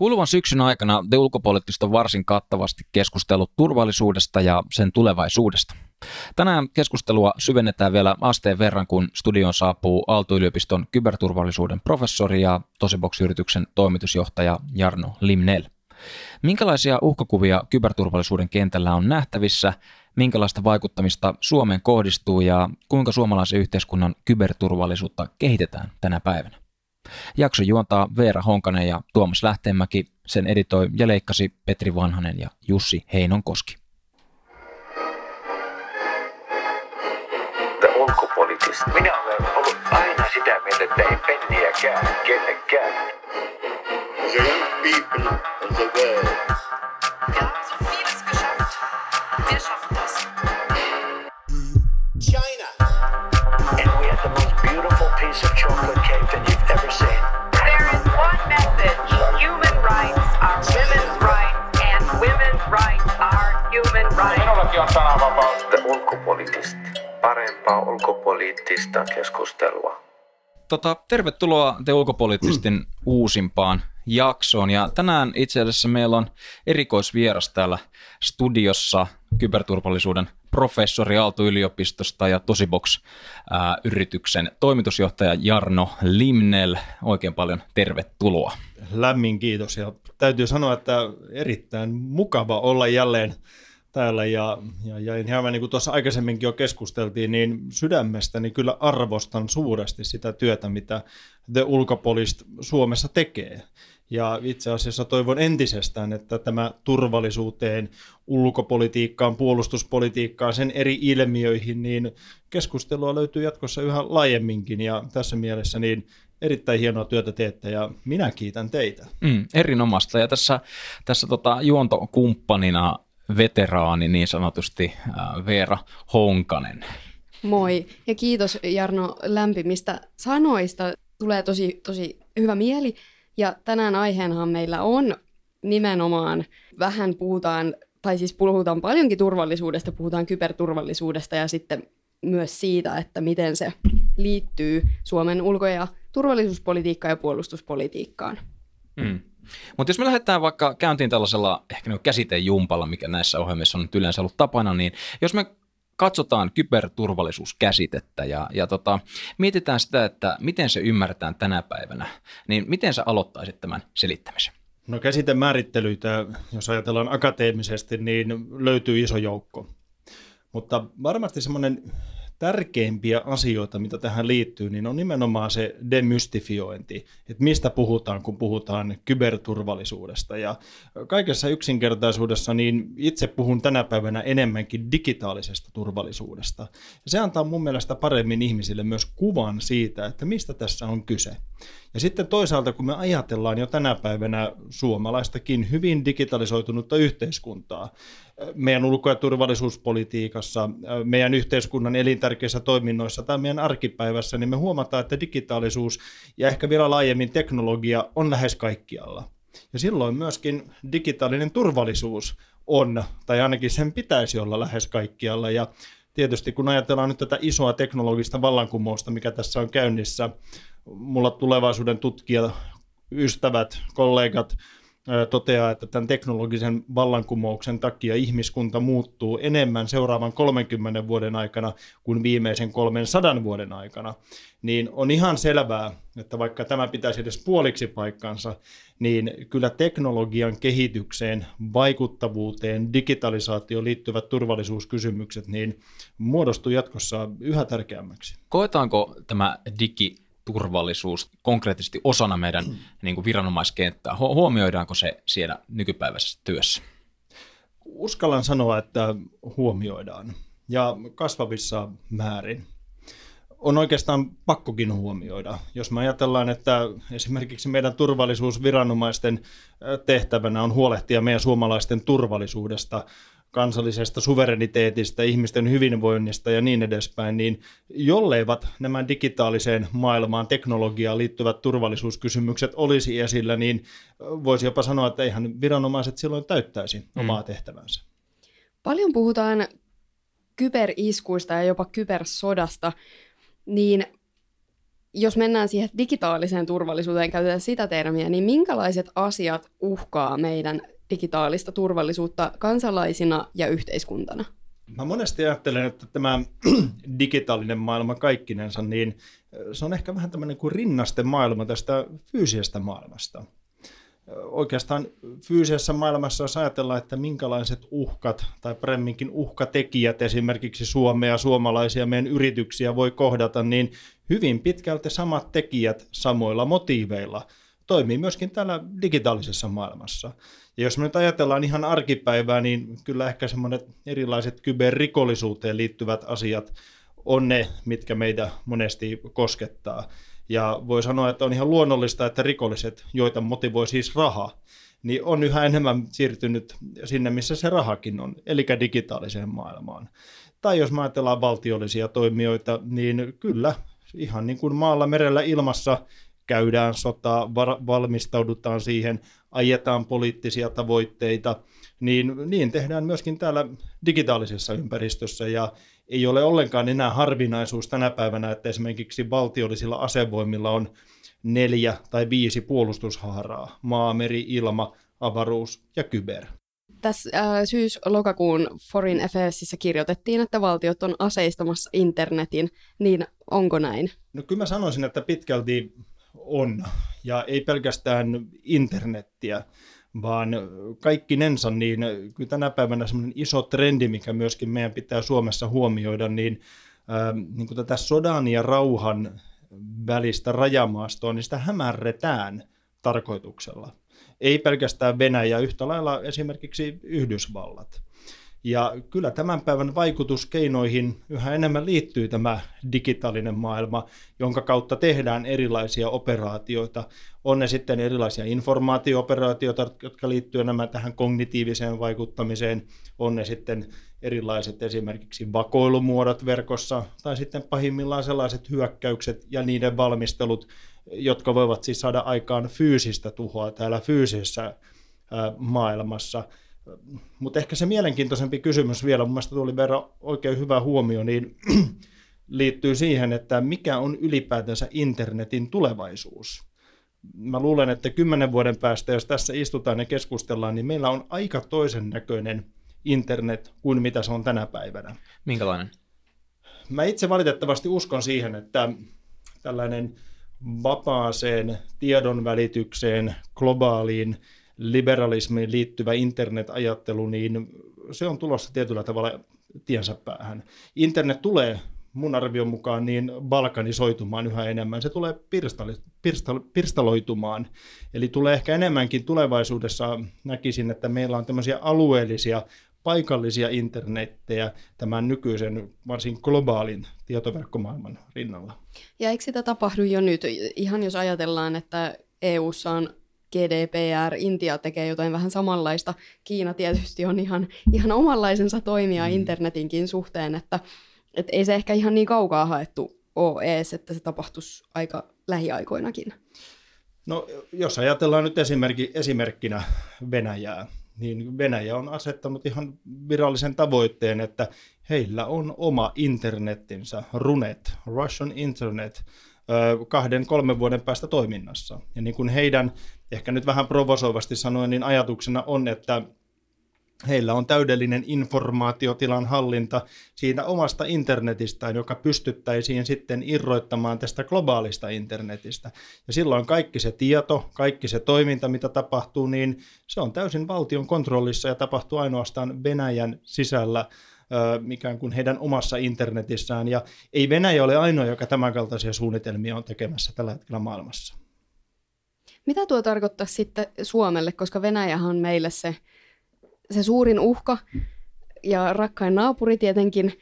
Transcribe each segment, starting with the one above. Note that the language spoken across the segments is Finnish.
Kuluvan syksyn aikana The Ulkopoliittista on varsin kattavasti keskustellut turvallisuudesta ja sen tulevaisuudesta. Tänään keskustelua syvennetään vielä asteen verran, kun studioon saapuu Aalto-yliopiston kyberturvallisuuden professori ja Tosibox-yrityksen toimitusjohtaja Jarno Limnel. Minkälaisia uhkakuvia kyberturvallisuuden kentällä on nähtävissä, minkälaista vaikuttamista Suomeen kohdistuu ja kuinka suomalaisen yhteiskunnan kyberturvallisuutta kehitetään tänä päivänä? Jakso juontaa Veera Honkanen ja Tuomas Lähteenmäki, sen editoi ja leikkasi Petri Vanhanen ja Jussi Heinonkoski. Minä olen ollut aina sitä mieltä, että ei penniäkään kenellekään. The young people of the world. Wir haben so vieles geschafft. Wir schaffen das. China. And we had the most beautiful piece of chocolate Minullakin on sananvapaus. Ulkopoliittista. Parempaa ulkopoliittista keskustelua. Tota, tervetuloa te ulkopoliittistin uusimpaan jaksoon. Ja tänään itse asiassa meillä on erikoisvieras täällä studiossa kyberturvallisuuden professori Aalto-yliopistosta ja Tosibox-yrityksen toimitusjohtaja Jarno Limnel. Oikein paljon tervetuloa. Lämmin kiitos ja täytyy sanoa, että erittäin mukava olla jälleen täällä ja, ja, ja ihan niin kuin tuossa aikaisemminkin jo keskusteltiin, niin sydämestäni kyllä arvostan suuresti sitä työtä, mitä The Ulkopolist Suomessa tekee. Ja itse asiassa toivon entisestään, että tämä turvallisuuteen, ulkopolitiikkaan, puolustuspolitiikkaan, sen eri ilmiöihin, niin keskustelua löytyy jatkossa yhä laajemminkin ja tässä mielessä niin erittäin hienoa työtä teette ja minä kiitän teitä. Mm, erinomaista ja tässä, tässä tota, juontokumppanina veteraani niin sanotusti Veera Honkanen. Moi ja kiitos Jarno lämpimistä sanoista. Tulee tosi, tosi hyvä mieli. Ja tänään aiheenhan meillä on nimenomaan, vähän puhutaan, tai siis puhutaan paljonkin turvallisuudesta, puhutaan kyberturvallisuudesta ja sitten myös siitä, että miten se liittyy Suomen ulko- ja turvallisuuspolitiikkaan ja puolustuspolitiikkaan. Mm. Mutta jos me lähdetään vaikka käyntiin tällaisella ehkä niin käsitejumpalla, mikä näissä ohjelmissa on nyt yleensä ollut tapana, niin jos me katsotaan kyberturvallisuuskäsitettä ja, ja tota, mietitään sitä, että miten se ymmärretään tänä päivänä, niin miten sä aloittaisit tämän selittämisen? No käsitemäärittelyitä, jos ajatellaan akateemisesti, niin löytyy iso joukko. Mutta varmasti semmoinen tärkeimpiä asioita, mitä tähän liittyy, niin on nimenomaan se demystifiointi, että mistä puhutaan, kun puhutaan kyberturvallisuudesta. Ja kaikessa yksinkertaisuudessa niin itse puhun tänä päivänä enemmänkin digitaalisesta turvallisuudesta. Ja se antaa mun mielestä paremmin ihmisille myös kuvan siitä, että mistä tässä on kyse. Ja sitten toisaalta, kun me ajatellaan jo tänä päivänä suomalaistakin hyvin digitalisoitunutta yhteiskuntaa, meidän ulko- ja turvallisuuspolitiikassa, meidän yhteiskunnan elintärkeissä toiminnoissa tai meidän arkipäivässä, niin me huomataan, että digitaalisuus ja ehkä vielä laajemmin teknologia on lähes kaikkialla. Ja silloin myöskin digitaalinen turvallisuus on, tai ainakin sen pitäisi olla lähes kaikkialla. Ja tietysti kun ajatellaan nyt tätä isoa teknologista vallankumousta, mikä tässä on käynnissä, mulla tulevaisuuden tutkija, ystävät, kollegat toteaa, että tämän teknologisen vallankumouksen takia ihmiskunta muuttuu enemmän seuraavan 30 vuoden aikana kuin viimeisen 300 vuoden aikana, niin on ihan selvää, että vaikka tämä pitäisi edes puoliksi paikkansa, niin kyllä teknologian kehitykseen, vaikuttavuuteen, digitalisaatioon liittyvät turvallisuuskysymykset niin muodostuu jatkossa yhä tärkeämmäksi. Koetaanko tämä digi turvallisuus konkreettisesti osana meidän mm. niin kuin viranomaiskenttää? Huomioidaanko se siellä nykypäiväisessä työssä? Uskallan sanoa, että huomioidaan ja kasvavissa määrin. On oikeastaan pakkokin huomioida. Jos me ajatellaan, että esimerkiksi meidän turvallisuusviranomaisten tehtävänä on huolehtia meidän suomalaisten turvallisuudesta, kansallisesta suvereniteetista, ihmisten hyvinvoinnista ja niin edespäin, niin jolleivat nämä digitaaliseen maailmaan, teknologiaan liittyvät turvallisuuskysymykset olisi esillä, niin voisi jopa sanoa, että eihän viranomaiset silloin täyttäisi mm. omaa tehtävänsä. Paljon puhutaan kyberiskuista ja jopa kybersodasta, niin jos mennään siihen digitaaliseen turvallisuuteen, käytetään sitä termiä, niin minkälaiset asiat uhkaa meidän digitaalista turvallisuutta kansalaisina ja yhteiskuntana? Mä monesti ajattelen, että tämä digitaalinen maailma kaikkinensa, niin se on ehkä vähän tämmöinen kuin rinnaste maailma tästä fyysisestä maailmasta. Oikeastaan fyysisessä maailmassa, jos ajatellaan, että minkälaiset uhkat tai paremminkin uhkatekijät esimerkiksi Suomea, suomalaisia, meidän yrityksiä voi kohdata, niin hyvin pitkälti samat tekijät samoilla motiiveilla toimii myöskin täällä digitaalisessa maailmassa. Ja jos me nyt ajatellaan ihan arkipäivää, niin kyllä ehkä semmoiset erilaiset kyberrikollisuuteen liittyvät asiat on ne, mitkä meitä monesti koskettaa. Ja voi sanoa, että on ihan luonnollista, että rikolliset, joita motivoi siis raha, niin on yhä enemmän siirtynyt sinne, missä se rahakin on, eli digitaaliseen maailmaan. Tai jos me ajatellaan valtiollisia toimijoita, niin kyllä, ihan niin kuin maalla, merellä, ilmassa käydään sotaa, valmistaudutaan siihen, ajetaan poliittisia tavoitteita, niin niin tehdään myöskin täällä digitaalisessa ympäristössä ja ei ole ollenkaan enää harvinaisuus tänä päivänä, että esimerkiksi valtiollisilla asevoimilla on neljä tai viisi puolustushaaraa, maa, meri, ilma, avaruus ja kyber. Tässä äh, syys-lokakuun Foreign Affairsissa kirjoitettiin, että valtiot on aseistamassa internetin, niin onko näin? No kyllä mä sanoisin, että pitkälti on, ja ei pelkästään internettiä, vaan kaikkinensa, niin kyllä tänä päivänä semmoinen iso trendi, mikä myöskin meidän pitää Suomessa huomioida, niin, ää, niin kuin tätä sodan ja rauhan välistä rajamaastoa, niin sitä hämärretään tarkoituksella. Ei pelkästään Venäjä, yhtä lailla esimerkiksi Yhdysvallat. Ja kyllä tämän päivän vaikutuskeinoihin yhä enemmän liittyy tämä digitaalinen maailma, jonka kautta tehdään erilaisia operaatioita. On ne sitten erilaisia informaatiooperaatioita, jotka liittyvät enemmän tähän kognitiiviseen vaikuttamiseen. On ne sitten erilaiset esimerkiksi vakoilumuodot verkossa, tai sitten pahimmillaan sellaiset hyökkäykset ja niiden valmistelut, jotka voivat siis saada aikaan fyysistä tuhoa täällä fyysisessä maailmassa – mutta ehkä se mielenkiintoisempi kysymys vielä, mun mielestä tuli verran oikein hyvä huomio, niin liittyy siihen, että mikä on ylipäätänsä internetin tulevaisuus. Mä luulen, että kymmenen vuoden päästä, jos tässä istutaan ja keskustellaan, niin meillä on aika toisen näköinen internet kuin mitä se on tänä päivänä. Minkälainen? Mä itse valitettavasti uskon siihen, että tällainen vapaaseen tiedon välitykseen, globaaliin liberalismiin liittyvä internet-ajattelu, niin se on tulossa tietyllä tavalla tiensä päähän. Internet tulee mun arvion mukaan niin balkanisoitumaan yhä enemmän. Se tulee pirstali, pirstal, pirstaloitumaan. Eli tulee ehkä enemmänkin tulevaisuudessa, näkisin, että meillä on tämmöisiä alueellisia, paikallisia internettejä tämän nykyisen varsin globaalin tietoverkkomaailman rinnalla. Ja eikö sitä tapahdu jo nyt? Ihan jos ajatellaan, että EU:ssa on GDPR, Intia tekee jotain vähän samanlaista. Kiina tietysti on ihan, ihan omanlaisensa toimija mm. internetinkin suhteen, että et ei se ehkä ihan niin kaukaa haettu ole ees, että se tapahtuisi aika lähiaikoinakin. No jos ajatellaan nyt esimerkki, esimerkkinä Venäjää, niin Venäjä on asettanut ihan virallisen tavoitteen, että heillä on oma internettinsä, Runet, Russian Internet, kahden, kolmen vuoden päästä toiminnassa. Ja niin kuin heidän, ehkä nyt vähän provosoivasti sanoen, niin ajatuksena on, että heillä on täydellinen informaatiotilan hallinta siitä omasta internetistään, joka pystyttäisiin sitten irroittamaan tästä globaalista internetistä. Ja silloin kaikki se tieto, kaikki se toiminta, mitä tapahtuu, niin se on täysin valtion kontrollissa ja tapahtuu ainoastaan Venäjän sisällä ikään kuin heidän omassa internetissään. Ja ei Venäjä ole ainoa, joka tämänkaltaisia suunnitelmia on tekemässä tällä hetkellä maailmassa. Mitä tuo tarkoittaa sitten Suomelle, koska Venäjähän on meille se, se suurin uhka ja rakkain naapuri tietenkin,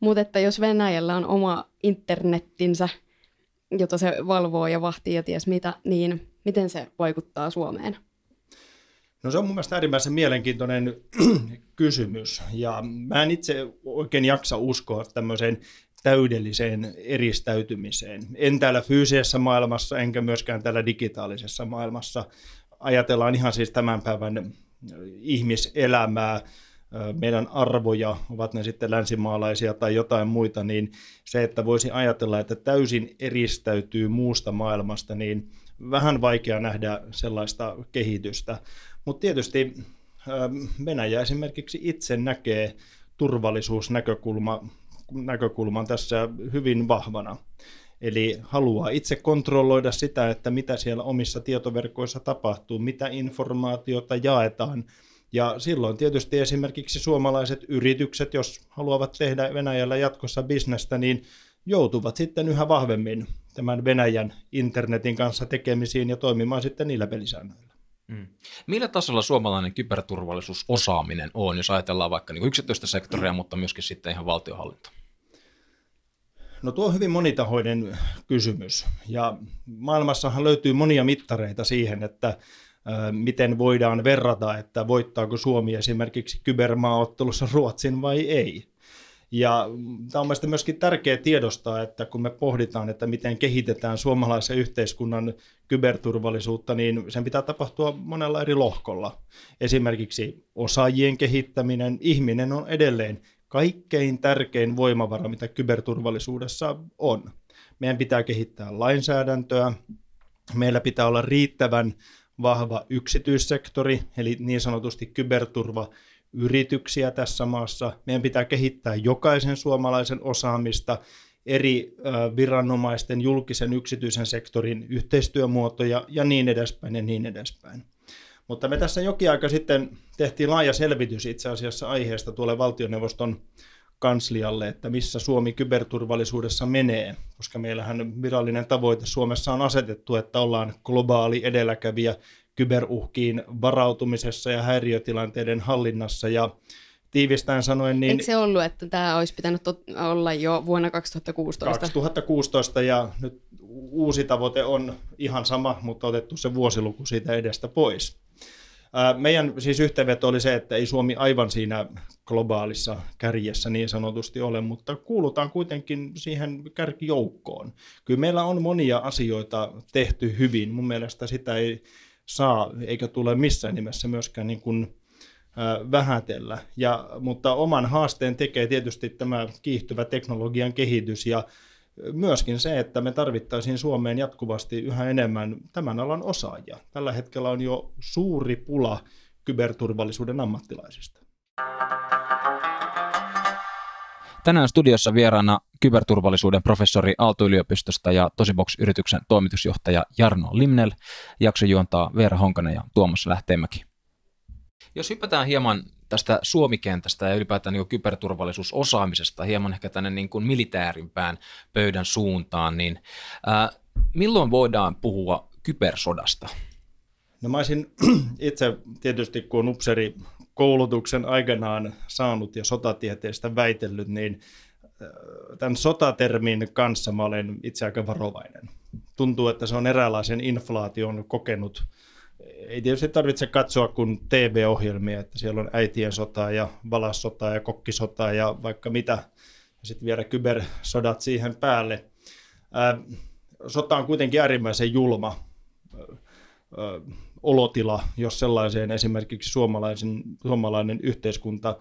mutta että jos Venäjällä on oma internettinsä, jota se valvoo ja vahtii ja ties mitä, niin miten se vaikuttaa Suomeen? No se on mun mielestä äärimmäisen mielenkiintoinen kysymys. Ja mä en itse oikein jaksa uskoa tämmöiseen täydelliseen eristäytymiseen. En täällä fyysisessä maailmassa enkä myöskään täällä digitaalisessa maailmassa. Ajatellaan ihan siis tämän päivän ihmiselämää, meidän arvoja, ovat ne sitten länsimaalaisia tai jotain muita, niin se, että voisi ajatella, että täysin eristäytyy muusta maailmasta, niin vähän vaikea nähdä sellaista kehitystä. Mutta tietysti Venäjä esimerkiksi itse näkee turvallisuusnäkökulma näkökulman tässä hyvin vahvana. Eli haluaa itse kontrolloida sitä, että mitä siellä omissa tietoverkoissa tapahtuu, mitä informaatiota jaetaan. Ja silloin tietysti esimerkiksi suomalaiset yritykset, jos haluavat tehdä Venäjällä jatkossa bisnestä, niin joutuvat sitten yhä vahvemmin tämän Venäjän internetin kanssa tekemisiin ja toimimaan sitten niillä pelisäännöillä. Mm. Millä tasolla suomalainen kyberturvallisuusosaaminen on, jos ajatellaan vaikka niin yksityistä sektoria, mutta myöskin sitten ihan valtiohallinto? No tuo on hyvin monitahoinen kysymys ja maailmassahan löytyy monia mittareita siihen, että miten voidaan verrata, että voittaako Suomi esimerkiksi kybermaaottelussa Ruotsin vai ei. Ja tämä on mielestäni myöskin tärkeää tiedostaa, että kun me pohditaan, että miten kehitetään suomalaisen yhteiskunnan kyberturvallisuutta, niin sen pitää tapahtua monella eri lohkolla. Esimerkiksi osaajien kehittäminen, ihminen on edelleen kaikkein tärkein voimavara, mitä kyberturvallisuudessa on. Meidän pitää kehittää lainsäädäntöä, meillä pitää olla riittävän vahva yksityissektori, eli niin sanotusti kyberturva yrityksiä tässä maassa. Meidän pitää kehittää jokaisen suomalaisen osaamista, eri viranomaisten, julkisen, yksityisen sektorin yhteistyömuotoja ja niin edespäin ja niin edespäin. Mutta me tässä jokin aika sitten tehtiin laaja selvitys itse asiassa aiheesta tuolle valtioneuvoston kanslialle, että missä Suomi kyberturvallisuudessa menee, koska meillähän virallinen tavoite Suomessa on asetettu, että ollaan globaali edelläkävijä kyberuhkiin varautumisessa ja häiriötilanteiden hallinnassa ja tiivistään sanoen niin... Eikö se ollut, että tämä olisi pitänyt olla jo vuonna 2016? 2016 ja nyt uusi tavoite on ihan sama, mutta otettu se vuosiluku siitä edestä pois. Meidän siis yhteenveto oli se, että ei Suomi aivan siinä globaalissa kärjessä niin sanotusti ole, mutta kuulutaan kuitenkin siihen kärkijoukkoon. Kyllä meillä on monia asioita tehty hyvin. Mun mielestä sitä ei saa eikä tule missään nimessä myöskään niin kuin, vähätellä. Ja, mutta oman haasteen tekee tietysti tämä kiihtyvä teknologian kehitys ja myöskin se, että me tarvittaisiin Suomeen jatkuvasti yhä enemmän tämän alan osaajia. Tällä hetkellä on jo suuri pula kyberturvallisuuden ammattilaisista. Tänään studiossa vieraana kyberturvallisuuden professori Aalto-yliopistosta ja Tosibox-yrityksen toimitusjohtaja Jarno Limnel. Jakso juontaa Veera Honkanen ja Tuomas Lähteenmäki. Jos hypätään hieman tästä Suomikentästä ja ylipäätään niin kyberturvallisuusosaamisesta hieman ehkä tänne niin kuin militäärimpään pöydän suuntaan, niin ää, milloin voidaan puhua kybersodasta? No mä olisin itse tietysti, kun upseri koulutuksen aikanaan saanut ja sotatieteestä väitellyt, niin tämän sotatermin kanssa mä olen itse aika varovainen. Tuntuu, että se on eräänlaisen inflaation kokenut ei tietysti tarvitse katsoa kuin TV-ohjelmia, että siellä on äitien sotaa ja valassotaa ja kokkisotaa ja vaikka mitä, ja sitten vielä kybersodat siihen päälle. Ää, sota on kuitenkin äärimmäisen julma ää, olotila, jos sellaiseen esimerkiksi suomalaisen, suomalainen yhteiskunta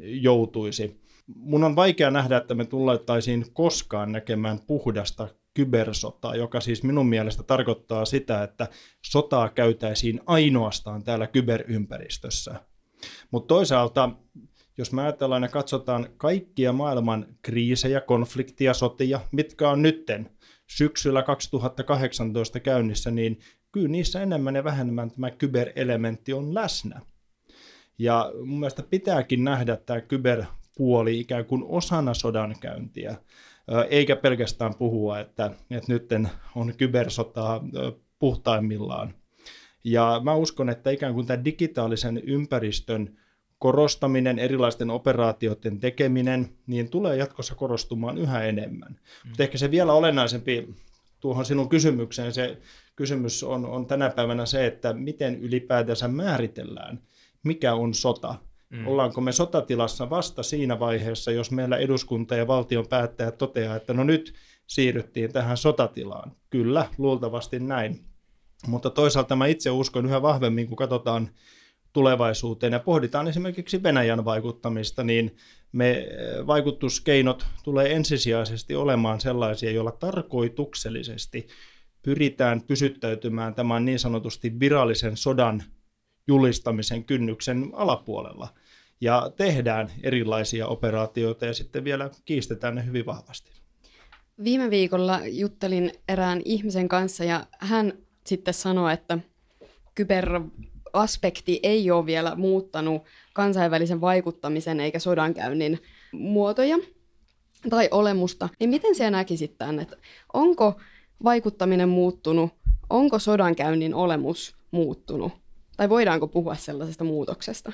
joutuisi. Mun on vaikea nähdä, että me tullaisiin koskaan näkemään puhdasta kybersotaa, joka siis minun mielestä tarkoittaa sitä, että sotaa käytäisiin ainoastaan täällä kyberympäristössä. Mutta toisaalta, jos me ajatellaan ja katsotaan kaikkia maailman kriisejä, konfliktia, sotia, mitkä on nytten syksyllä 2018 käynnissä, niin kyllä niissä enemmän ja vähemmän tämä kyberelementti on läsnä. Ja mun mielestä pitääkin nähdä tämä kyberpuoli ikään kuin osana sodankäyntiä eikä pelkästään puhua, että, että nyt on kybersotaa puhtaimmillaan. Ja mä uskon, että ikään kuin tämä digitaalisen ympäristön korostaminen, erilaisten operaatioiden tekeminen, niin tulee jatkossa korostumaan yhä enemmän. Mm. Mutta ehkä se vielä olennaisempi tuohon sinun kysymykseen, se kysymys on, on tänä päivänä se, että miten ylipäätänsä määritellään, mikä on sota. Mm. Ollaanko me sotatilassa vasta siinä vaiheessa, jos meillä eduskunta ja valtion päättäjät toteaa, että no nyt siirryttiin tähän sotatilaan. Kyllä, luultavasti näin. Mutta toisaalta mä itse uskon yhä vahvemmin, kun katsotaan tulevaisuuteen ja pohditaan esimerkiksi Venäjän vaikuttamista, niin me vaikutuskeinot tulee ensisijaisesti olemaan sellaisia, joilla tarkoituksellisesti pyritään pysyttäytymään tämän niin sanotusti virallisen sodan julistamisen kynnyksen alapuolella. Ja tehdään erilaisia operaatioita ja sitten vielä kiistetään ne hyvin vahvasti. Viime viikolla juttelin erään ihmisen kanssa ja hän sitten sanoi, että kyberaspekti ei ole vielä muuttanut kansainvälisen vaikuttamisen eikä sodankäynnin muotoja tai olemusta. Niin miten sinä näkisit tämän, että onko vaikuttaminen muuttunut, onko sodankäynnin olemus muuttunut? Tai voidaanko puhua sellaisesta muutoksesta?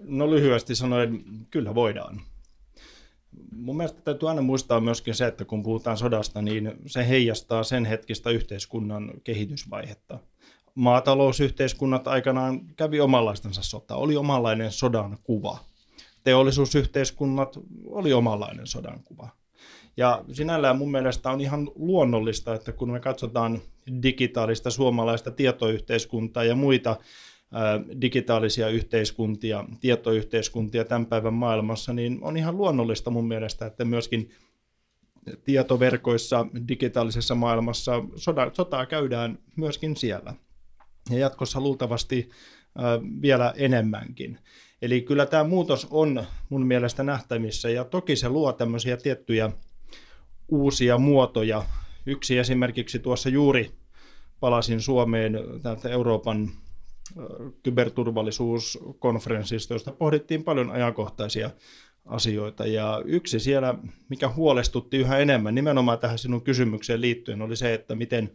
No lyhyesti sanoen, kyllä voidaan. Mun mielestä täytyy aina muistaa myöskin se, että kun puhutaan sodasta, niin se heijastaa sen hetkistä yhteiskunnan kehitysvaihetta. Maatalousyhteiskunnat aikanaan kävi omanlaistensa sota, oli omanlainen sodan kuva. Teollisuusyhteiskunnat oli omanlainen sodan kuva. Ja sinällään mun mielestä on ihan luonnollista, että kun me katsotaan digitaalista suomalaista tietoyhteiskuntaa ja muita digitaalisia yhteiskuntia, tietoyhteiskuntia tämän päivän maailmassa, niin on ihan luonnollista mun mielestä, että myöskin tietoverkoissa, digitaalisessa maailmassa soda, sotaa käydään myöskin siellä. Ja jatkossa luultavasti vielä enemmänkin. Eli kyllä tämä muutos on mun mielestä nähtävissä ja toki se luo tämmöisiä tiettyjä uusia muotoja. Yksi esimerkiksi tuossa juuri palasin Suomeen täältä Euroopan kyberturvallisuuskonferenssista, josta pohdittiin paljon ajankohtaisia asioita. Ja yksi siellä, mikä huolestutti yhä enemmän nimenomaan tähän sinun kysymykseen liittyen, oli se, että miten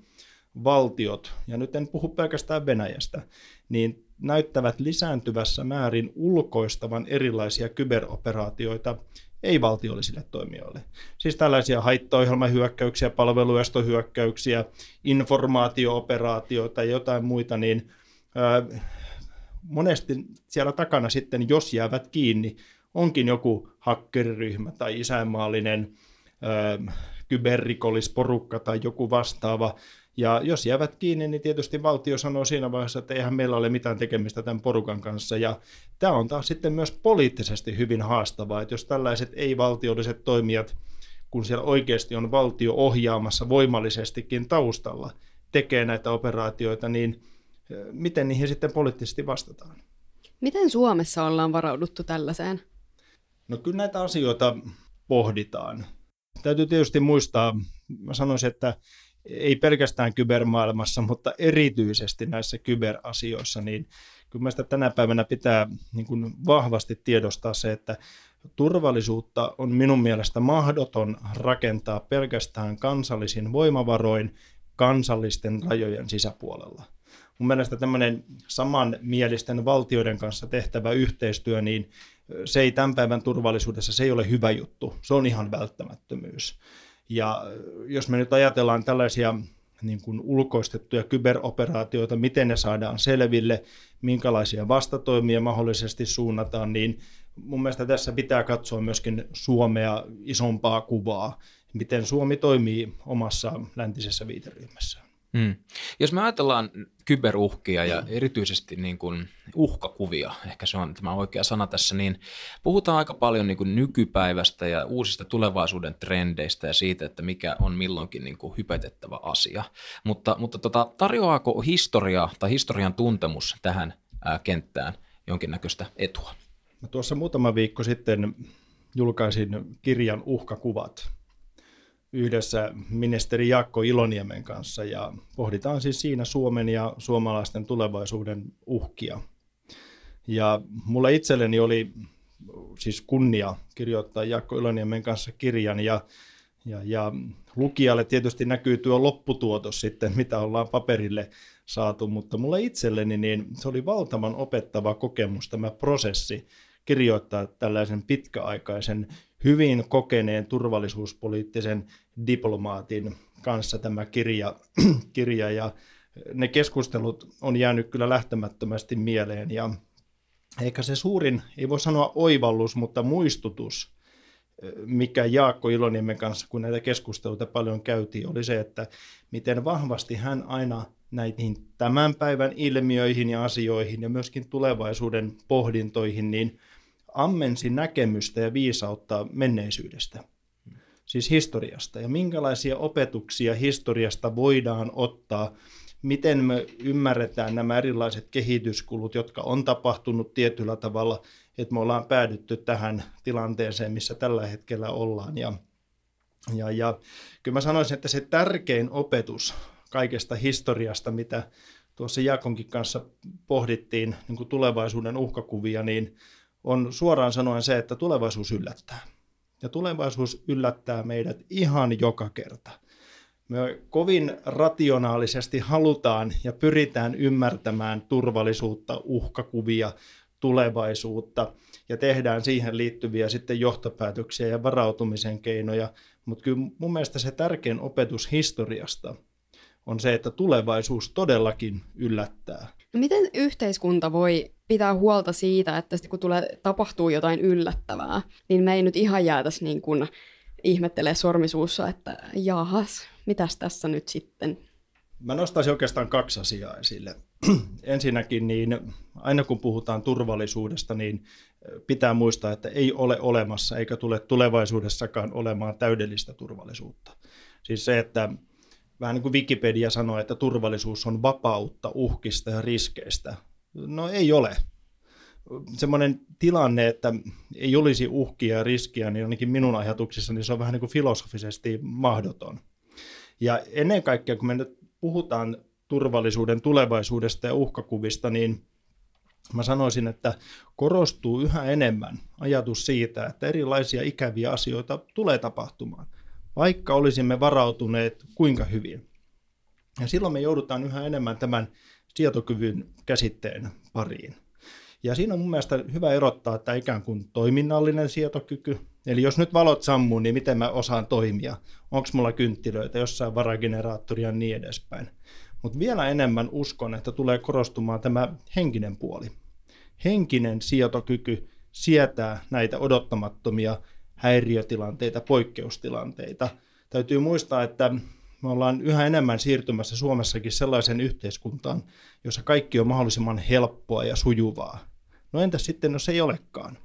valtiot, ja nyt en puhu pelkästään Venäjästä, niin näyttävät lisääntyvässä määrin ulkoistavan erilaisia kyberoperaatioita ei-valtiollisille toimijoille. Siis tällaisia haittaohjelmahyökkäyksiä, palveluestohyökkäyksiä, informaatiooperaatioita ja jotain muita, niin monesti siellä takana sitten, jos jäävät kiinni, onkin joku hakkeriryhmä tai isänmaallinen kyberrikollisporukka tai joku vastaava, ja jos jäävät kiinni, niin tietysti valtio sanoo siinä vaiheessa, että eihän meillä ole mitään tekemistä tämän porukan kanssa. Ja tämä on taas sitten myös poliittisesti hyvin haastavaa, että jos tällaiset ei-valtiolliset toimijat, kun siellä oikeasti on valtio ohjaamassa voimallisestikin taustalla, tekee näitä operaatioita, niin miten niihin sitten poliittisesti vastataan? Miten Suomessa ollaan varauduttu tällaiseen? No kyllä näitä asioita pohditaan. Täytyy tietysti muistaa, mä sanoisin, että ei pelkästään kybermaailmassa, mutta erityisesti näissä kyberasioissa, niin kyllä mielestä tänä päivänä pitää niin kuin vahvasti tiedostaa se, että turvallisuutta on minun mielestä mahdoton rakentaa pelkästään kansallisin voimavaroin kansallisten rajojen sisäpuolella. Mun mielestä tämmöinen samanmielisten valtioiden kanssa tehtävä yhteistyö, niin se ei tämän päivän turvallisuudessa, se ei ole hyvä juttu, se on ihan välttämättömyys. Ja jos me nyt ajatellaan tällaisia niin kuin ulkoistettuja kyberoperaatioita, miten ne saadaan selville, minkälaisia vastatoimia mahdollisesti suunnataan, niin mun mielestä tässä pitää katsoa myöskin Suomea isompaa kuvaa, miten Suomi toimii omassa läntisessä viiteryhmässä. Hmm. Jos me ajatellaan kyberuhkia ja erityisesti niin kuin uhkakuvia, ehkä se on tämä oikea sana tässä, niin puhutaan aika paljon niin kuin nykypäivästä ja uusista tulevaisuuden trendeistä ja siitä, että mikä on milloinkin niin kuin hypetettävä asia. Mutta, mutta tota, tarjoaako historia tai historian tuntemus tähän ää, kenttään jonkinnäköistä etua? Mä tuossa muutama viikko sitten julkaisin kirjan Uhkakuvat, yhdessä ministeri Jaakko Iloniemen kanssa ja pohditaan siis siinä Suomen ja suomalaisten tulevaisuuden uhkia. Ja mulle itselleni oli siis kunnia kirjoittaa Jaakko Iloniemen kanssa kirjan ja, ja, ja lukijalle tietysti näkyy tuo lopputuotos sitten, mitä ollaan paperille saatu, mutta mulle itselleni niin se oli valtavan opettava kokemus tämä prosessi kirjoittaa tällaisen pitkäaikaisen hyvin kokeneen turvallisuuspoliittisen diplomaatin kanssa tämä kirja, kirja. Ja ne keskustelut on jäänyt kyllä lähtemättömästi mieleen. Ja eikä se suurin, ei voi sanoa oivallus, mutta muistutus, mikä Jaakko Iloniemen kanssa, kun näitä keskusteluita paljon käytiin, oli se, että miten vahvasti hän aina näihin tämän päivän ilmiöihin ja asioihin ja myöskin tulevaisuuden pohdintoihin, niin ammensi näkemystä ja viisautta menneisyydestä, siis historiasta, ja minkälaisia opetuksia historiasta voidaan ottaa, miten me ymmärretään nämä erilaiset kehityskulut, jotka on tapahtunut tietyllä tavalla, että me ollaan päädytty tähän tilanteeseen, missä tällä hetkellä ollaan. Ja, ja, ja kyllä mä sanoisin, että se tärkein opetus kaikesta historiasta, mitä tuossa Jaakonkin kanssa pohdittiin niin kuin tulevaisuuden uhkakuvia, niin on suoraan sanoen se, että tulevaisuus yllättää. Ja tulevaisuus yllättää meidät ihan joka kerta. Me kovin rationaalisesti halutaan ja pyritään ymmärtämään turvallisuutta, uhkakuvia, tulevaisuutta ja tehdään siihen liittyviä sitten johtopäätöksiä ja varautumisen keinoja. Mutta kyllä mun mielestä se tärkein opetus historiasta on se, että tulevaisuus todellakin yllättää. No miten yhteiskunta voi pitää huolta siitä, että kun tulee, tapahtuu jotain yllättävää, niin me ei nyt ihan jäätäisi niin kuin ihmettelee sormisuussa, että jahas, mitäs tässä nyt sitten? Mä nostaisin oikeastaan kaksi asiaa esille. Ensinnäkin, niin aina kun puhutaan turvallisuudesta, niin pitää muistaa, että ei ole olemassa eikä tule tulevaisuudessakaan olemaan täydellistä turvallisuutta. Siis se, että vähän niin kuin Wikipedia sanoo, että turvallisuus on vapautta uhkista ja riskeistä. No ei ole. Semmoinen tilanne, että ei olisi uhkia ja riskiä, niin ainakin minun ajatuksissani se on vähän niin kuin filosofisesti mahdoton. Ja ennen kaikkea, kun me nyt puhutaan turvallisuuden tulevaisuudesta ja uhkakuvista, niin mä sanoisin, että korostuu yhä enemmän ajatus siitä, että erilaisia ikäviä asioita tulee tapahtumaan vaikka olisimme varautuneet kuinka hyvin. Ja silloin me joudutaan yhä enemmän tämän sietokyvyn käsitteen pariin. Ja siinä on mun mielestä hyvä erottaa, että ikään kuin toiminnallinen sietokyky, eli jos nyt valot sammuu, niin miten mä osaan toimia, onko mulla kynttilöitä, jossain varageneraattoria ja niin edespäin. Mutta vielä enemmän uskon, että tulee korostumaan tämä henkinen puoli. Henkinen sietokyky sietää näitä odottamattomia häiriötilanteita, poikkeustilanteita. Täytyy muistaa, että me ollaan yhä enemmän siirtymässä Suomessakin sellaiseen yhteiskuntaan, jossa kaikki on mahdollisimman helppoa ja sujuvaa. No entäs sitten, jos ei olekaan?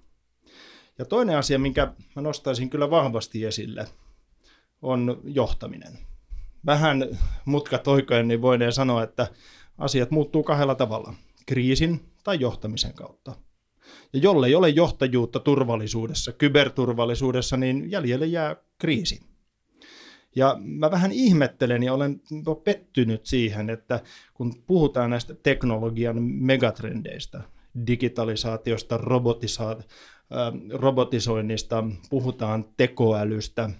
Ja toinen asia, minkä mä nostaisin kyllä vahvasti esille, on johtaminen. Vähän mutkat oikein, niin voidaan sanoa, että asiat muuttuu kahdella tavalla, kriisin tai johtamisen kautta. Ja jollei ole johtajuutta turvallisuudessa, kyberturvallisuudessa, niin jäljelle jää kriisi. Ja mä vähän ihmettelen ja olen pettynyt siihen, että kun puhutaan näistä teknologian megatrendeistä, digitalisaatiosta, robotisa- robotisoinnista, puhutaan tekoälystä,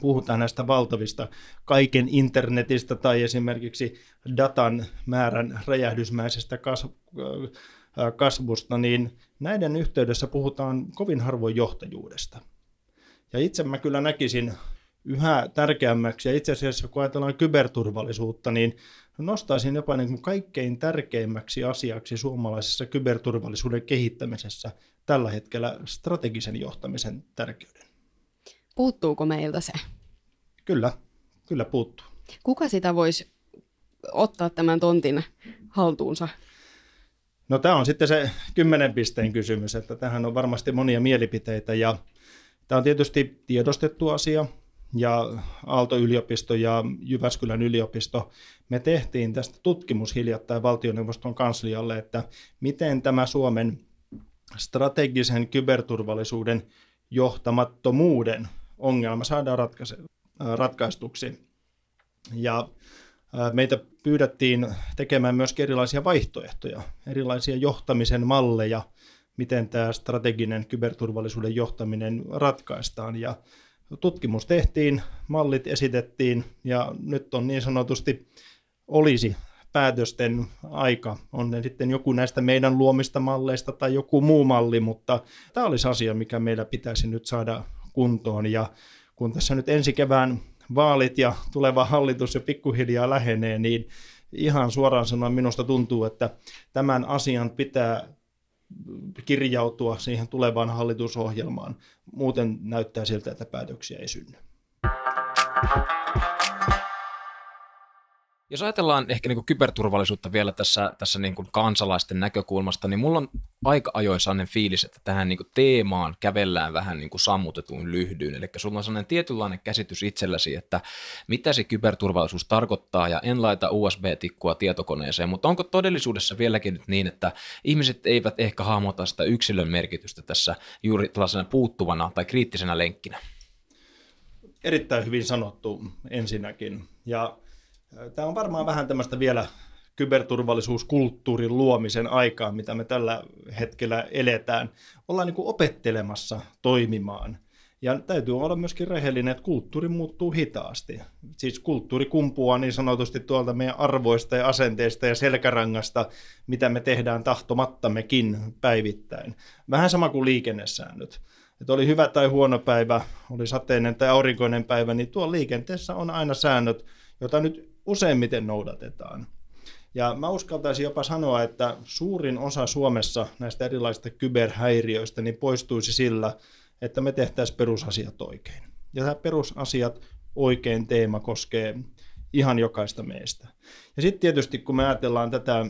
puhutaan näistä valtavista kaiken internetistä tai esimerkiksi datan määrän räjähdysmäisestä kasvusta, niin näiden yhteydessä puhutaan kovin harvoin johtajuudesta. Ja itse mä kyllä näkisin yhä tärkeämmäksi, ja itse asiassa kun ajatellaan kyberturvallisuutta, niin nostaisin jopa niin kuin kaikkein tärkeimmäksi asiaksi suomalaisessa kyberturvallisuuden kehittämisessä tällä hetkellä strategisen johtamisen tärkeyden. Puuttuuko meiltä se? Kyllä, kyllä puuttuu. Kuka sitä voisi ottaa tämän tontin haltuunsa? No tämä on sitten se kymmenen pisteen kysymys, että tähän on varmasti monia mielipiteitä ja tämä on tietysti tiedostettu asia ja Aalto-yliopisto ja Jyväskylän yliopisto, me tehtiin tästä tutkimus hiljattain valtioneuvoston kanslialle, että miten tämä Suomen strategisen kyberturvallisuuden johtamattomuuden ongelma saadaan ratkaistuksi. Ja Meitä pyydettiin tekemään myös erilaisia vaihtoehtoja, erilaisia johtamisen malleja, miten tämä strateginen kyberturvallisuuden johtaminen ratkaistaan. Ja tutkimus tehtiin, mallit esitettiin ja nyt on niin sanotusti olisi päätösten aika. On ne sitten joku näistä meidän luomista malleista tai joku muu malli, mutta tämä olisi asia, mikä meillä pitäisi nyt saada kuntoon. Ja kun tässä nyt ensi kevään vaalit ja tuleva hallitus jo pikkuhiljaa lähenee, niin ihan suoraan sanoen minusta tuntuu, että tämän asian pitää kirjautua siihen tulevaan hallitusohjelmaan. Muuten näyttää siltä, että päätöksiä ei synny. Jos ajatellaan ehkä niin kuin kyberturvallisuutta vielä tässä, tässä niin kuin kansalaisten näkökulmasta, niin mulla on aika ajoin sellainen fiilis, että tähän niin kuin teemaan kävellään vähän niin kuin sammutetuin lyhdyyn. Eli sulla on sellainen tietynlainen käsitys itselläsi, että mitä se kyberturvallisuus tarkoittaa, ja en laita USB-tikkua tietokoneeseen, mutta onko todellisuudessa vieläkin nyt niin, että ihmiset eivät ehkä hahmota sitä yksilön merkitystä tässä juuri tällaisena puuttuvana tai kriittisenä lenkkinä? Erittäin hyvin sanottu ensinnäkin. Ja Tämä on varmaan vähän tämmöistä vielä kyberturvallisuuskulttuurin luomisen aikaa, mitä me tällä hetkellä eletään. Ollaan niin kuin opettelemassa toimimaan. Ja täytyy olla myöskin rehellinen, että kulttuuri muuttuu hitaasti. Siis kulttuuri kumpuaa niin sanotusti tuolta meidän arvoista ja asenteista ja selkärangasta, mitä me tehdään tahtomattammekin päivittäin. Vähän sama kuin liikennesäännöt. Että oli hyvä tai huono päivä, oli sateinen tai aurinkoinen päivä, niin tuo liikenteessä on aina säännöt, joita nyt useimmiten noudatetaan. Ja mä uskaltaisin jopa sanoa, että suurin osa Suomessa näistä erilaisista kyberhäiriöistä niin poistuisi sillä, että me tehtäisiin perusasiat oikein. Ja tämä perusasiat oikein teema koskee ihan jokaista meistä. Ja sitten tietysti kun me ajatellaan tätä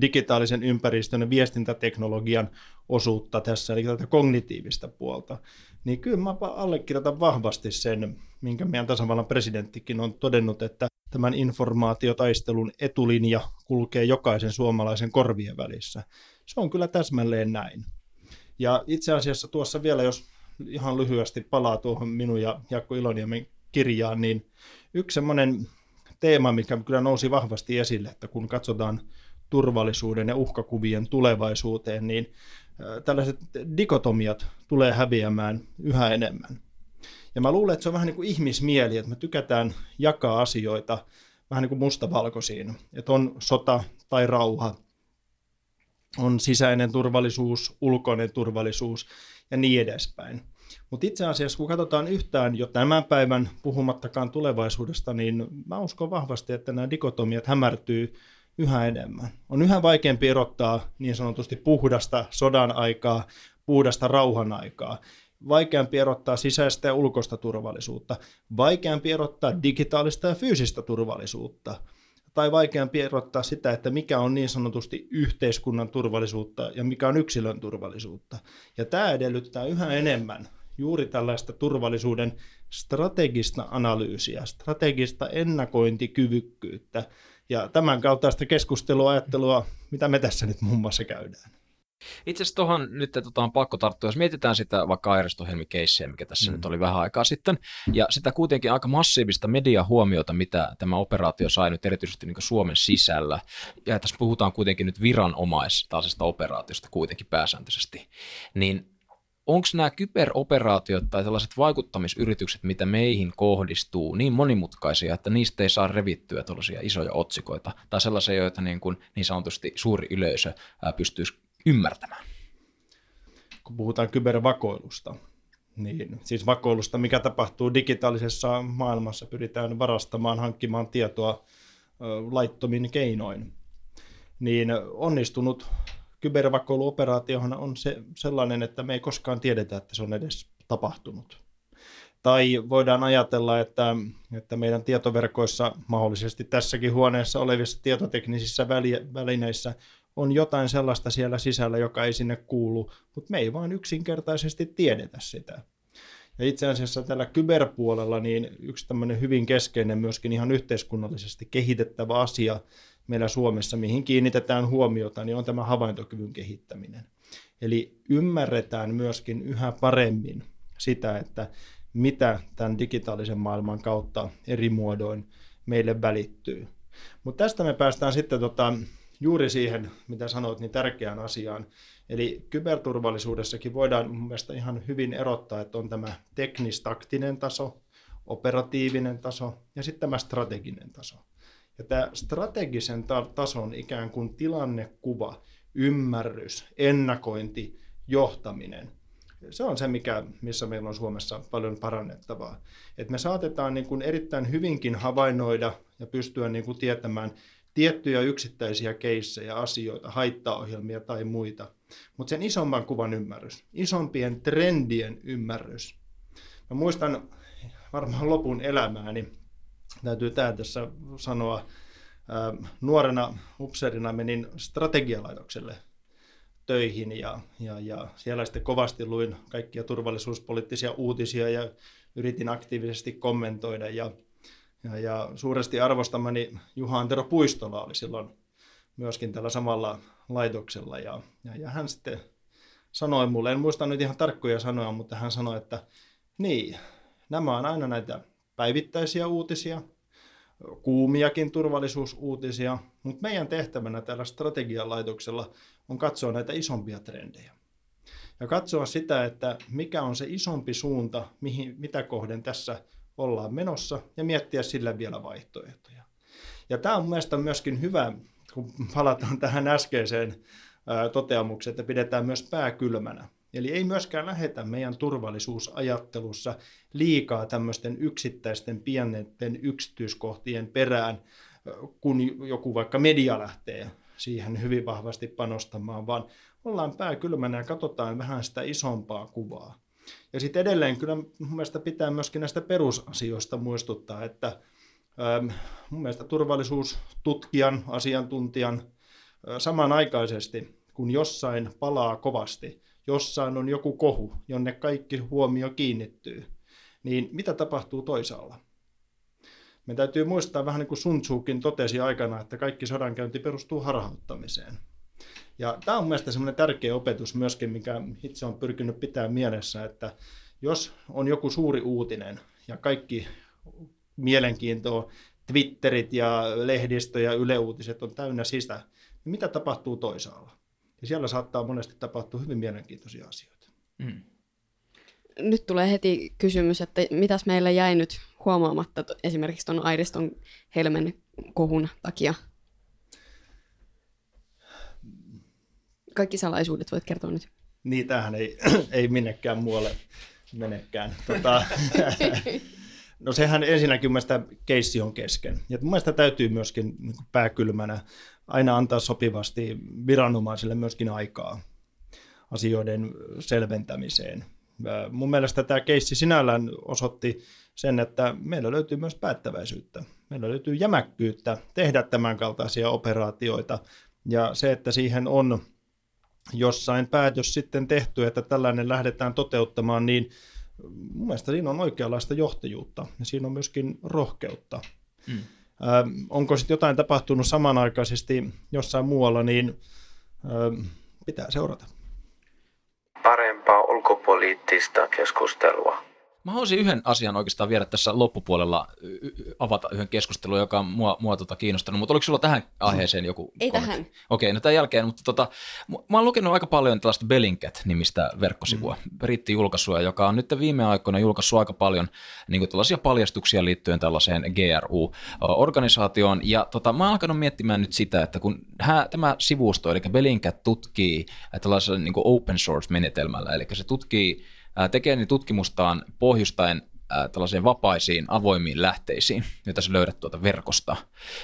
digitaalisen ympäristön ja viestintäteknologian osuutta tässä, eli tätä kognitiivista puolta, niin kyllä mä allekirjoitan vahvasti sen, minkä meidän tasavallan presidenttikin on todennut, että tämän informaatiotaistelun etulinja kulkee jokaisen suomalaisen korvien välissä. Se on kyllä täsmälleen näin. Ja itse asiassa tuossa vielä, jos ihan lyhyesti palaa tuohon minun ja Jakko Iloniemen kirjaan, niin yksi semmoinen teema, mikä kyllä nousi vahvasti esille, että kun katsotaan turvallisuuden ja uhkakuvien tulevaisuuteen, niin tällaiset dikotomiat tulee häviämään yhä enemmän. Ja mä luulen, että se on vähän niin kuin ihmismieli, että me tykätään jakaa asioita vähän niin kuin mustavalkoisiin. Että on sota tai rauha, on sisäinen turvallisuus, ulkoinen turvallisuus ja niin edespäin. Mutta itse asiassa, kun katsotaan yhtään jo tämän päivän, puhumattakaan tulevaisuudesta, niin mä uskon vahvasti, että nämä dikotomiat hämärtyy yhä enemmän. On yhä vaikeampi erottaa niin sanotusti puhdasta sodan aikaa, puhdasta rauhan aikaa. Vaikeampi erottaa sisäistä ja ulkoista turvallisuutta. Vaikeampi erottaa digitaalista ja fyysistä turvallisuutta. Tai vaikeampi erottaa sitä, että mikä on niin sanotusti yhteiskunnan turvallisuutta ja mikä on yksilön turvallisuutta. Ja tämä edellyttää yhä enemmän juuri tällaista turvallisuuden strategista analyysiä, strategista ennakointikyvykkyyttä, ja tämän kaltaista keskustelua, ajattelua, mitä me tässä nyt muun muassa käydään. Itse asiassa tuohon nyt tota, on pakko tarttua, jos mietitään sitä vaikka Airistohelmi-keissiä, mikä tässä mm. nyt oli vähän aikaa sitten, ja sitä kuitenkin aika massiivista mediahuomiota, mitä tämä operaatio sai nyt erityisesti niin Suomen sisällä, ja tässä puhutaan kuitenkin nyt viranomaisesta operaatiosta kuitenkin pääsääntöisesti, niin onko nämä kyberoperaatiot tai tällaiset vaikuttamisyritykset, mitä meihin kohdistuu, niin monimutkaisia, että niistä ei saa revittyä tällaisia isoja otsikoita tai sellaisia, joita niin, kuin, niin sanotusti suuri yleisö pystyisi ymmärtämään? Kun puhutaan kybervakoilusta, niin siis vakoilusta, mikä tapahtuu digitaalisessa maailmassa, pyritään varastamaan, hankkimaan tietoa laittomin keinoin, niin onnistunut kybervakoiluoperaatiohan on se, sellainen, että me ei koskaan tiedetä, että se on edes tapahtunut. Tai voidaan ajatella, että, että meidän tietoverkoissa, mahdollisesti tässäkin huoneessa olevissa tietoteknisissä välineissä, on jotain sellaista siellä sisällä, joka ei sinne kuulu, mutta me ei vaan yksinkertaisesti tiedetä sitä. Ja itse asiassa tällä kyberpuolella niin yksi tämmöinen hyvin keskeinen myöskin ihan yhteiskunnallisesti kehitettävä asia meillä Suomessa, mihin kiinnitetään huomiota, niin on tämä havaintokyvyn kehittäminen. Eli ymmärretään myöskin yhä paremmin sitä, että mitä tämän digitaalisen maailman kautta eri muodoin meille välittyy. Mutta tästä me päästään sitten tota, juuri siihen, mitä sanoit, niin tärkeään asiaan. Eli kyberturvallisuudessakin voidaan mun mielestä ihan hyvin erottaa, että on tämä teknistaktinen taso, operatiivinen taso ja sitten tämä strateginen taso. Ja tämä strategisen tason ikään kuin tilannekuva, ymmärrys, ennakointi, johtaminen, se on se, mikä, missä meillä on Suomessa paljon parannettavaa. Et me saatetaan niin kuin erittäin hyvinkin havainnoida ja pystyä niin kuin tietämään tiettyjä yksittäisiä keissejä, asioita, haittaohjelmia tai muita. Mutta sen isomman kuvan ymmärrys, isompien trendien ymmärrys. Mä muistan varmaan lopun elämääni täytyy tämä tässä sanoa. Nuorena upseerina menin strategialaitokselle töihin ja, ja, ja siellä sitten kovasti luin kaikkia turvallisuuspoliittisia uutisia ja yritin aktiivisesti kommentoida ja, ja, ja suuresti arvostamani Juha Antero Puistola oli silloin myöskin tällä samalla laitoksella ja, ja, ja hän sitten sanoi mulle, en muista nyt ihan tarkkoja sanoja, mutta hän sanoi, että niin, nämä on aina näitä päivittäisiä uutisia, kuumiakin turvallisuusuutisia, mutta meidän tehtävänä täällä strategian laitoksella on katsoa näitä isompia trendejä. Ja katsoa sitä, että mikä on se isompi suunta, mihin, mitä kohden tässä ollaan menossa, ja miettiä sillä vielä vaihtoehtoja. Ja tämä on mielestäni myöskin hyvä, kun palataan tähän äskeiseen toteamukseen, että pidetään myös pää kylmänä. Eli ei myöskään lähetä meidän turvallisuusajattelussa liikaa tämmöisten yksittäisten pienten yksityiskohtien perään, kun joku vaikka media lähtee siihen hyvin vahvasti panostamaan, vaan ollaan pää kylmänä ja katsotaan vähän sitä isompaa kuvaa. Ja sitten edelleen kyllä mun mielestä pitää myöskin näistä perusasioista muistuttaa, että mun mielestä turvallisuustutkijan, asiantuntijan samanaikaisesti, kun jossain palaa kovasti, jossain on joku kohu, jonne kaikki huomio kiinnittyy, niin mitä tapahtuu toisaalla? Me täytyy muistaa vähän niin kuin Sun Tzukin totesi aikana, että kaikki sodankäynti perustuu harhauttamiseen. Ja tämä on mielestäni semmoinen tärkeä opetus myöskin, mikä itse on pyrkinyt pitää mielessä, että jos on joku suuri uutinen ja kaikki mielenkiintoa, Twitterit ja lehdistö ja yleuutiset on täynnä sitä, niin mitä tapahtuu toisaalla? Ja siellä saattaa monesti tapahtua hyvin mielenkiintoisia asioita. Mm. Nyt tulee heti kysymys, että mitäs meillä jäi nyt huomaamatta esimerkiksi tuon Airiston helmen kohun takia? Kaikki salaisuudet voit kertoa nyt. Niin, tämähän ei, ei minnekään muualle menekään. Tota, no sehän ensinnäkin mielestä keissi on kesken. Ja mun mielestä täytyy myöskin niin pääkylmänä aina antaa sopivasti viranomaisille myöskin aikaa asioiden selventämiseen. Mun mielestä tämä keissi sinällään osoitti sen, että meillä löytyy myös päättäväisyyttä. Meillä löytyy jämäkkyyttä tehdä tämän kaltaisia operaatioita. Ja se, että siihen on jossain päätös sitten tehty, että tällainen lähdetään toteuttamaan, niin mun mielestä siinä on oikeanlaista johtajuutta ja siinä on myöskin rohkeutta. Mm. Ö, onko sitten jotain tapahtunut samanaikaisesti jossain muualla, niin ö, pitää seurata. Parempaa ulkopoliittista keskustelua. Mä haluaisin yhden asian oikeastaan viedä tässä loppupuolella avata yhden keskustelun, joka on mua, mua tota kiinnostanut, mutta oliko sulla tähän aiheeseen joku Ei kommentti? tähän. Okei, no tämän jälkeen, mutta tota, mä oon lukenut aika paljon tällaista Bellingcat-nimistä verkkosivua, mm. brittijulkaisua, joka on nyt viime aikoina julkaissut aika paljon niin kuin tällaisia paljastuksia liittyen tällaiseen GRU-organisaatioon, ja tota, mä oon alkanut miettimään nyt sitä, että kun hä, tämä sivusto, eli Bellingcat tutkii tällaisella niin open source-menetelmällä, eli se tutkii tekee niin tutkimustaan pohjustaen tällaisiin vapaisiin, avoimiin lähteisiin, joita sä löydät tuolta verkosta,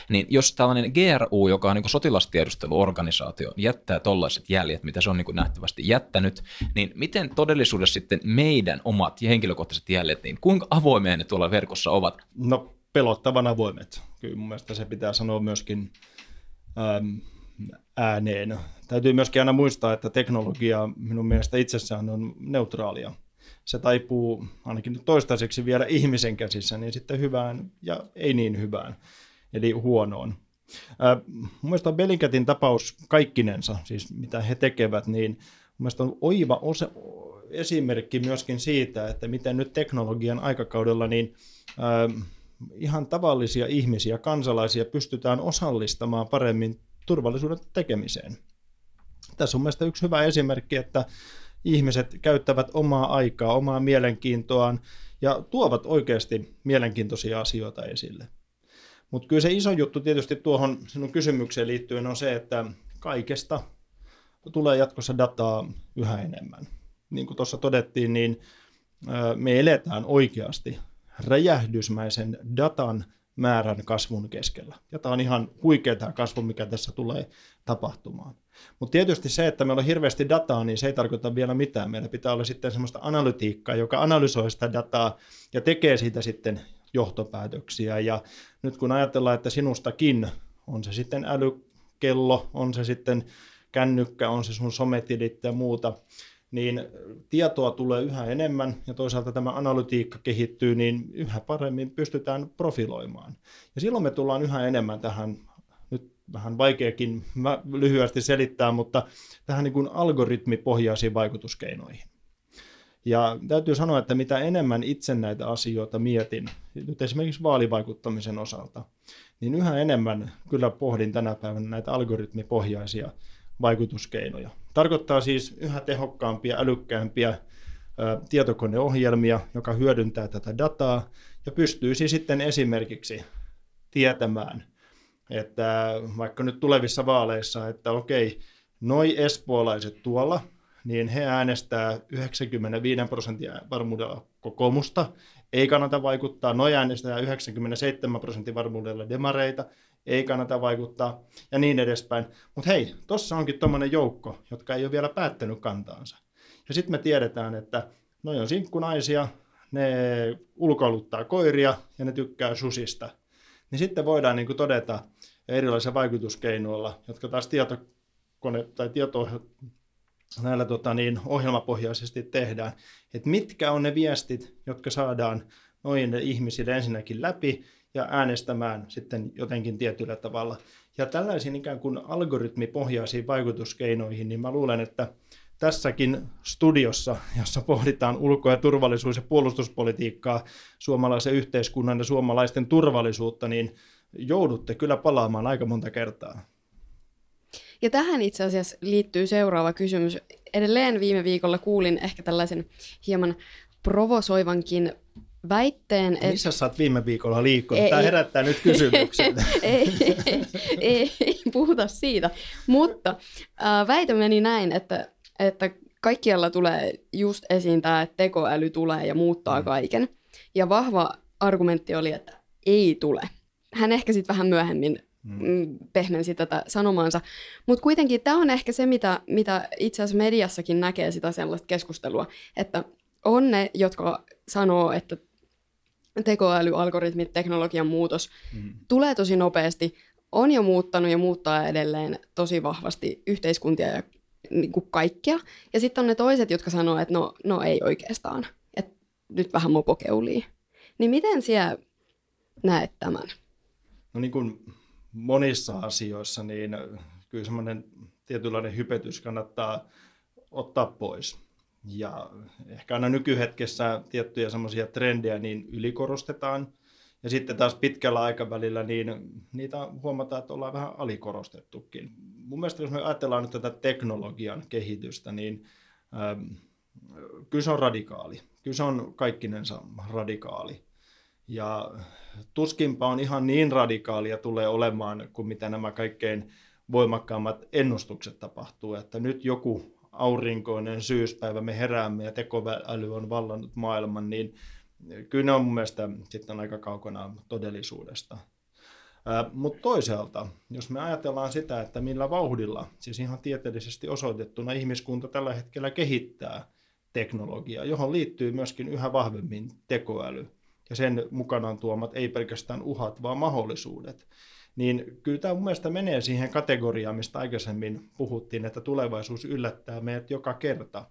niin jos tällainen GRU, joka on niin sotilastiedusteluorganisaatio, jättää tollaiset jäljet, mitä se on niin nähtävästi jättänyt, niin miten todellisuudessa sitten meidän omat ja henkilökohtaiset jäljet, niin kuinka avoimia ne tuolla verkossa ovat? No pelottavan avoimet. Kyllä mun mielestä se pitää sanoa myöskin ähm, ääneen. Täytyy myöskin aina muistaa, että teknologia minun mielestä itsessään on neutraalia. Se taipuu ainakin nyt toistaiseksi vielä ihmisen käsissä, niin sitten hyvään ja ei niin hyvään, eli huonoon. Äh, mun mielestä on Bellingcatin tapaus kaikkinensa, siis mitä he tekevät, niin mun mielestä on oiva ose, esimerkki myöskin siitä, että miten nyt teknologian aikakaudella niin äh, ihan tavallisia ihmisiä, kansalaisia pystytään osallistamaan paremmin turvallisuuden tekemiseen. Tässä on mielestäni yksi hyvä esimerkki, että ihmiset käyttävät omaa aikaa, omaa mielenkiintoaan ja tuovat oikeasti mielenkiintoisia asioita esille. Mutta kyllä se iso juttu tietysti tuohon sinun kysymykseen liittyen on se, että kaikesta tulee jatkossa dataa yhä enemmän. Niin kuin tuossa todettiin, niin me eletään oikeasti räjähdysmäisen datan määrän kasvun keskellä. Ja tämä on ihan huikea tämä kasvu, mikä tässä tulee tapahtumaan. Mutta tietysti se, että meillä on hirveästi dataa, niin se ei tarkoita vielä mitään. Meillä pitää olla sitten sellaista analytiikkaa, joka analysoi sitä dataa ja tekee siitä sitten johtopäätöksiä. Ja nyt kun ajatellaan, että sinustakin on se sitten älykello, on se sitten kännykkä, on se sun sometilit ja muuta, niin tietoa tulee yhä enemmän ja toisaalta tämä analytiikka kehittyy, niin yhä paremmin pystytään profiloimaan. Ja silloin me tullaan yhä enemmän tähän, nyt vähän vaikeakin lyhyesti selittää, mutta tähän niin kuin algoritmipohjaisiin vaikutuskeinoihin. Ja täytyy sanoa, että mitä enemmän itse näitä asioita mietin, nyt esimerkiksi vaalivaikuttamisen osalta, niin yhä enemmän kyllä pohdin tänä päivänä näitä algoritmipohjaisia vaikutuskeinoja. Tarkoittaa siis yhä tehokkaampia, älykkäämpiä tietokoneohjelmia, joka hyödyntää tätä dataa ja pystyisi sitten esimerkiksi tietämään, että vaikka nyt tulevissa vaaleissa, että okei, noi espoolaiset tuolla, niin he äänestää 95 prosenttia varmuudella kokoomusta, ei kannata vaikuttaa, noi äänestää 97 prosentin varmuudella demareita, ei kannata vaikuttaa ja niin edespäin. Mutta hei, tuossa onkin tuommoinen joukko, jotka ei ole vielä päättänyt kantaansa. Ja sitten me tiedetään, että noi on sinkkunaisia, ne ulkoiluttaa koiria ja ne tykkää susista. Niin sitten voidaan niin kuin todeta erilaisilla vaikutuskeinoilla, jotka taas tietokone tai tieto näillä tota, niin, ohjelmapohjaisesti tehdään, että mitkä on ne viestit, jotka saadaan noin ihmisille ensinnäkin läpi ja äänestämään sitten jotenkin tietyllä tavalla. Ja tällaisiin ikään kuin algoritmipohjaisiin vaikutuskeinoihin, niin mä luulen, että tässäkin studiossa, jossa pohditaan ulko- ja turvallisuus- ja puolustuspolitiikkaa, suomalaisen yhteiskunnan ja suomalaisten turvallisuutta, niin joudutte kyllä palaamaan aika monta kertaa. Ja tähän itse asiassa liittyy seuraava kysymys. Edelleen viime viikolla kuulin ehkä tällaisen hieman provosoivankin väitteen. Että... Missä sä oot viime viikolla liikkunut? Ei, Tämä herättää nyt kysymyksen. ei, ei, ei, ei puhuta siitä. Mutta äh, väite meni näin, että, että kaikkialla tulee just esiin tämä, että tekoäly tulee ja muuttaa mm. kaiken. Ja vahva argumentti oli, että ei tule. Hän ehkä sitten vähän myöhemmin mm. mm. pehmensi tätä sanomaansa. Mutta kuitenkin tämä on ehkä se, mitä, mitä itse asiassa mediassakin näkee sitä sellaista keskustelua, että on ne, jotka sanoo, että tekoäly, algoritmit, teknologian muutos mm. tulee tosi nopeasti, on jo muuttanut ja muuttaa edelleen tosi vahvasti yhteiskuntia ja niin kuin kaikkea. Ja sitten on ne toiset, jotka sanoo, että no, no ei oikeastaan, että nyt vähän mopo keulii. Niin miten siellä näet tämän? No niin kuin monissa asioissa, niin kyllä semmoinen tietynlainen hypetys kannattaa ottaa pois. Ja ehkä aina nykyhetkessä tiettyjä semmoisia trendejä niin ylikorostetaan. Ja sitten taas pitkällä aikavälillä niin niitä huomataan, että ollaan vähän alikorostettukin. Mun mielestä jos me ajatellaan nyt tätä teknologian kehitystä, niin ähm, kyllä se on radikaali. Kyllä se on kaikkinensa radikaali. Ja tuskinpa on ihan niin radikaalia tulee olemaan kuin mitä nämä kaikkein voimakkaammat ennustukset tapahtuu, että nyt joku aurinkoinen syyspäivä me heräämme ja tekoäly on vallannut maailman, niin kyllä ne on mun mielestä sitten aika kaukana todellisuudesta. Mutta toisaalta, jos me ajatellaan sitä, että millä vauhdilla, siis ihan tieteellisesti osoitettuna ihmiskunta tällä hetkellä kehittää teknologiaa, johon liittyy myöskin yhä vahvemmin tekoäly ja sen mukanaan tuomat ei pelkästään uhat, vaan mahdollisuudet, niin kyllä tämä mun mielestä menee siihen kategoriaan, mistä aikaisemmin puhuttiin, että tulevaisuus yllättää meidät joka kerta.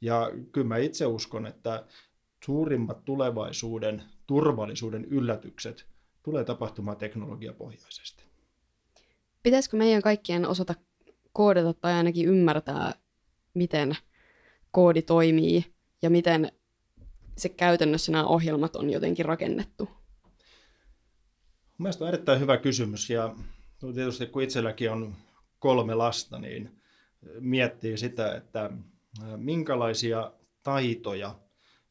Ja kyllä mä itse uskon, että suurimmat tulevaisuuden turvallisuuden yllätykset tulee tapahtumaan teknologiapohjaisesti. Pitäisikö meidän kaikkien osata koodata tai ainakin ymmärtää, miten koodi toimii ja miten se käytännössä nämä ohjelmat on jotenkin rakennettu? Mielestäni on erittäin hyvä kysymys ja tietysti kun itselläkin on kolme lasta, niin miettii sitä, että minkälaisia taitoja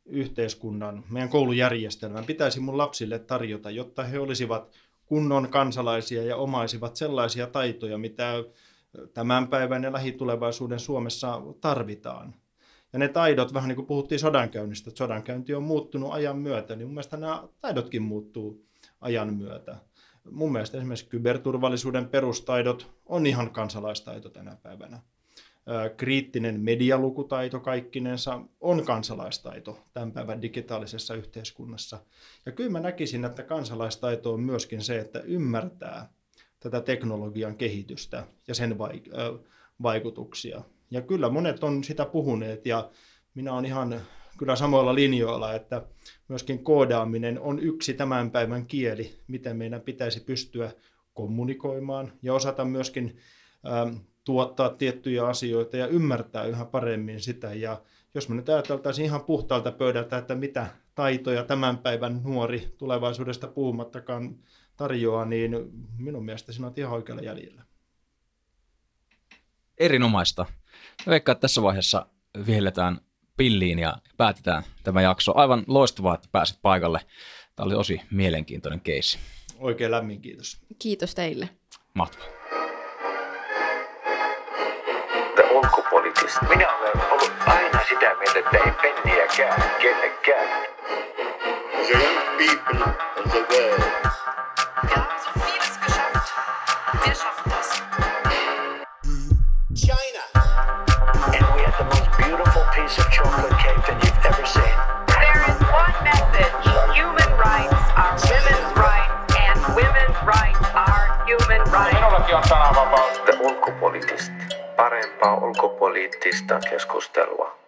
yhteiskunnan, meidän koulujärjestelmän pitäisi mun lapsille tarjota, jotta he olisivat kunnon kansalaisia ja omaisivat sellaisia taitoja, mitä tämän päivän ja lähitulevaisuuden Suomessa tarvitaan. Ja ne taidot, vähän niin kuin puhuttiin sodankäynnistä, että sodankäynti on muuttunut ajan myötä, niin mun mielestä nämä taidotkin muuttuu ajan myötä. Mun mielestä esimerkiksi kyberturvallisuuden perustaidot on ihan kansalaistaito tänä päivänä. kriittinen medialukutaito kaikkinensa on kansalaistaito tämän päivän digitaalisessa yhteiskunnassa. Ja kyllä mä näkisin, että kansalaistaito on myöskin se, että ymmärtää tätä teknologian kehitystä ja sen vaikutuksia. Ja kyllä monet on sitä puhuneet ja minä olen ihan kyllä samoilla linjoilla, että myöskin koodaaminen on yksi tämän päivän kieli, miten meidän pitäisi pystyä kommunikoimaan ja osata myöskin ähm, tuottaa tiettyjä asioita ja ymmärtää yhä paremmin sitä. Ja jos me nyt ajateltaisiin ihan puhtaalta pöydältä, että mitä taitoja tämän päivän nuori tulevaisuudesta puhumattakaan tarjoaa, niin minun mielestä sinä olet ihan oikealla jäljellä. Erinomaista. Veikkaan, että tässä vaiheessa vihelletään pilliin ja päätetään tämä jakso. Aivan loistavaa, että pääsit paikalle. Tämä oli tosi mielenkiintoinen keissi. Oikein lämmin kiitos. Kiitos teille. Mahtavaa. ulkopoliittista. Minä olen ollut aina sitä mieltä, että ei penniäkään kellekään. The young people of the world. Wir haben so vieles geschafft. Wir schaffen rights. Minullakin on sananvapaus. Ulkopoliittista. Parempaa ulkopoliittista keskustelua.